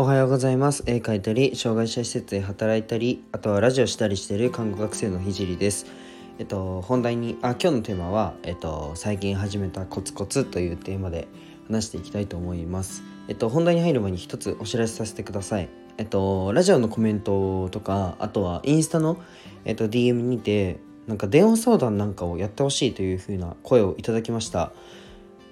おはようございます。絵描いたり障害者施設で働いたりあとはラジオしたりしている看護学生のひじりです。えっと本題にあ今日のテーマはえっと最近始めたコツコツというテーマで話していきたいと思います。えっと本題に入る前に一つお知らせさせてください。えっとラジオのコメントとかあとはインスタのえっと DM にてなんか電話相談なんかをやってほしいという風な声をいただきました。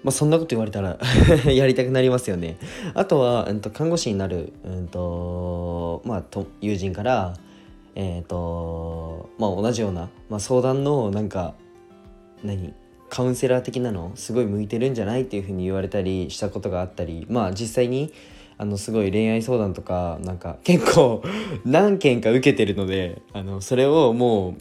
まあ、そんなこと言われたら やりたくなりますよね。あとは、うん、と看護師になる、うんとまあ、と友人から、えっ、とまあ、同じような、まあ、相談のなんか何カウンセラー的なのすごい向いてるんじゃないっていうふうに言われたりしたことがあったりまあ実際にあのすごい恋愛相談とかなんか結構何件か受けてるのであのそれをも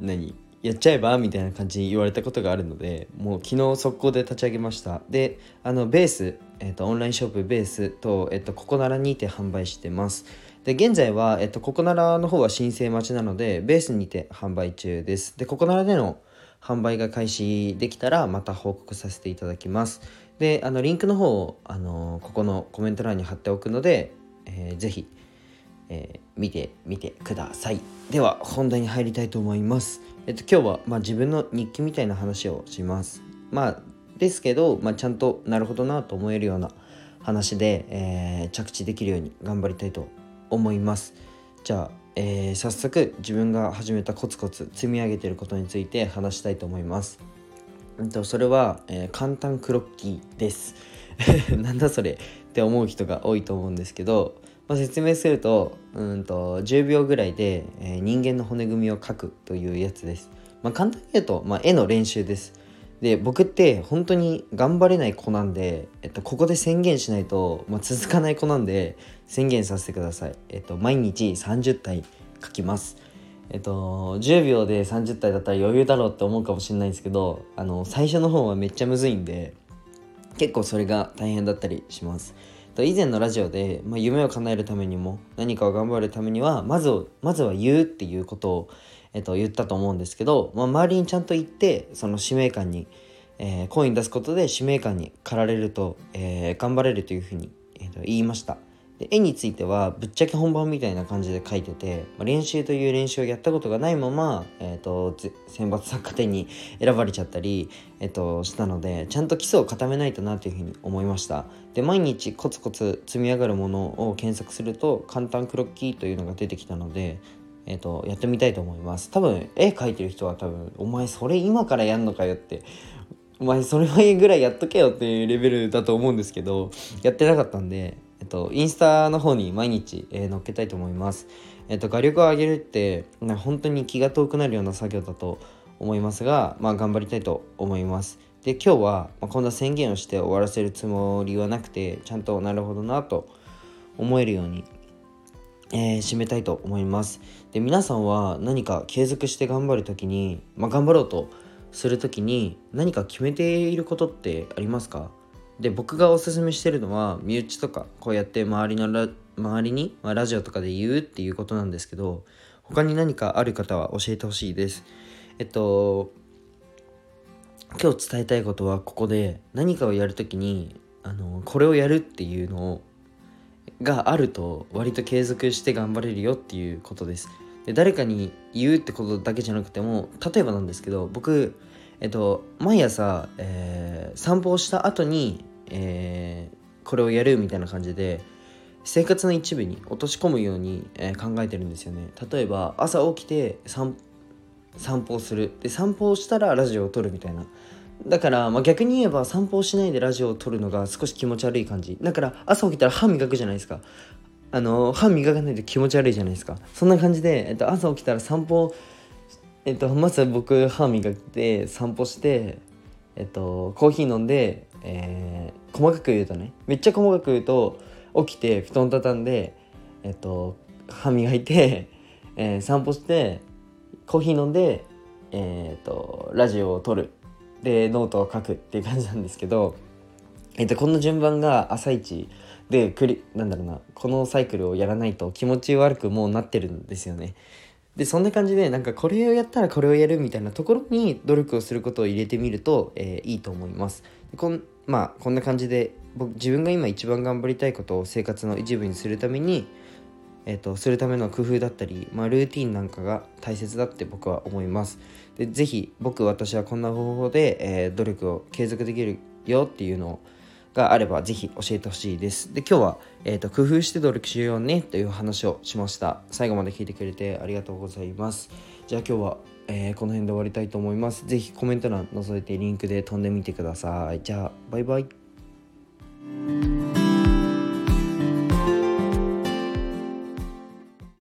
う何やっちゃえばみたいな感じに言われたことがあるのでもう昨日速攻で立ち上げました。であのベース、えっとオンラインショップベースと、えっとココナラにて販売してます。で現在は、えっとココナラの方は申請待ちなのでベースにて販売中です。でココナラでの販売が開始できたらまた報告させていただきます。であのリンクの方をあのここのコメント欄に貼っておくので、えー、ぜひえー、見てみてください。では本題に入りたいと思います。えっと今日は、まあ、自分の日記みたいな話をします。まあですけど、まあ、ちゃんとなるほどなと思えるような話で、えー、着地できるように頑張りたいと思います。じゃあ、えー、早速自分が始めたコツコツ積み上げてることについて話したいと思います。えっとそれは、えー、簡単クロッキーです。なんだそれって思う人が多いと思うんですけどまあ、説明するとうんと10秒ぐらいで、えー、人間の骨組みを描くというやつです。まあ、簡単に言うと、まあ、絵の練習です。で僕って本当に頑張れない子なんで、えっと、ここで宣言しないと、まあ、続かない子なんで宣言させてください。えっと、毎日30体描きます。えっと、10秒で30体だったら余裕だろうって思うかもしれないんですけどあの最初の方はめっちゃむずいんで結構それが大変だったりします。以前のラジオで、まあ、夢を叶えるためにも何かを頑張るためにはまずまずは言うっていうことを、えっと、言ったと思うんですけど、まあ、周りにちゃんと言ってその使命感に、えー、コイン出すことで使命感に駆られると、えー、頑張れるというふうに、えー、と言いました。で絵についてはぶっちゃけ本番みたいな感じで描いてて、まあ、練習という練習をやったことがないまま、えーと、選抜作家展に選ばれちゃったり、えーと、したのでちゃんと基礎を固めないとなというふうに思いました。で毎日コツコツ積み上がるものを検索すると簡単クロッキーというのが出てきたのでえーと、やってみたいと思います。多分絵描いてる人は多分お前それ今からやんのかよってお前それはいいぐらいやっとけよっていうレベルだと思うんですけどやってなかったんでえっと、インスタの方に毎日、えー、載っけたいと思います。えっと、画力を上げるって、本当に気が遠くなるような作業だと思いますが、まあ、頑張りたいと思います。で、今日は、まあ、こんな宣言をして終わらせるつもりはなくて、ちゃんとなるほどなと思えるように、えー、締めたいと思います。で、皆さんは何か継続して頑張るときに、まあ、頑張ろうとするときに何か決めていることってありますか？で僕がおすすめしてるのは身内とかこうやって周りのラ周りに、まあ、ラジオとかで言うっていうことなんですけど他に何かある方は教えてほしいです。えっと今日伝えたいことはここで何かをやるときにあのこれをやるっていうのがあると割と継続して頑張れるよっていうことです。で誰かに言うってことだけじゃなくても例えばなんですけど僕えっと毎朝、えー、散歩をした後にえー、これをやるみたいな感じで生活の一部に落とし込むように、えー、考えてるんですよね。例えば朝起きて散歩をする。で散歩をしたらラジオを撮るみたいな。だから、まあ、逆に言えば散歩をしないでラジオを撮るのが少し気持ち悪い感じ。だから朝起きたら歯磨くじゃないですか。あの歯磨かないと気持ち悪いじゃないですか。そんな感じで、えっと、朝起きたら散歩えっとまず僕歯磨いて散歩してえっとコーヒー飲んでえー、細かく言うとねめっちゃ細かく言うと起きて布団畳んでえっと歯磨いて、えー、散歩してコーヒー飲んでえー、っとラジオを撮るでノートを書くっていう感じなんですけど、えっと、この順番が朝一でくりなんだろうなこのサイクルをやらないと気持ち悪くもうなってるんですよね。でそんな感じでなんかこれをやったらこれをやるみたいなところに努力をすることを入れてみると、えー、いいと思いますこんまあこんな感じで僕自分が今一番頑張りたいことを生活の一部にするためにえーと、するための工夫だったり、まあ、ルーティンなんかが大切だって僕は思います。でぜひ僕私はこんな方法で、えー、努力を継続できるよっていうのがあればぜひ教えてほしいです。で今日は、えーと、工夫して努力しようねという話をしました。最後まで聞いてくれてありがとうございます。じゃあ今日は、えー、この辺で終わりたいと思います。ぜひコメント欄覗いてリンクで飛んでみてください。じゃあバイバイ。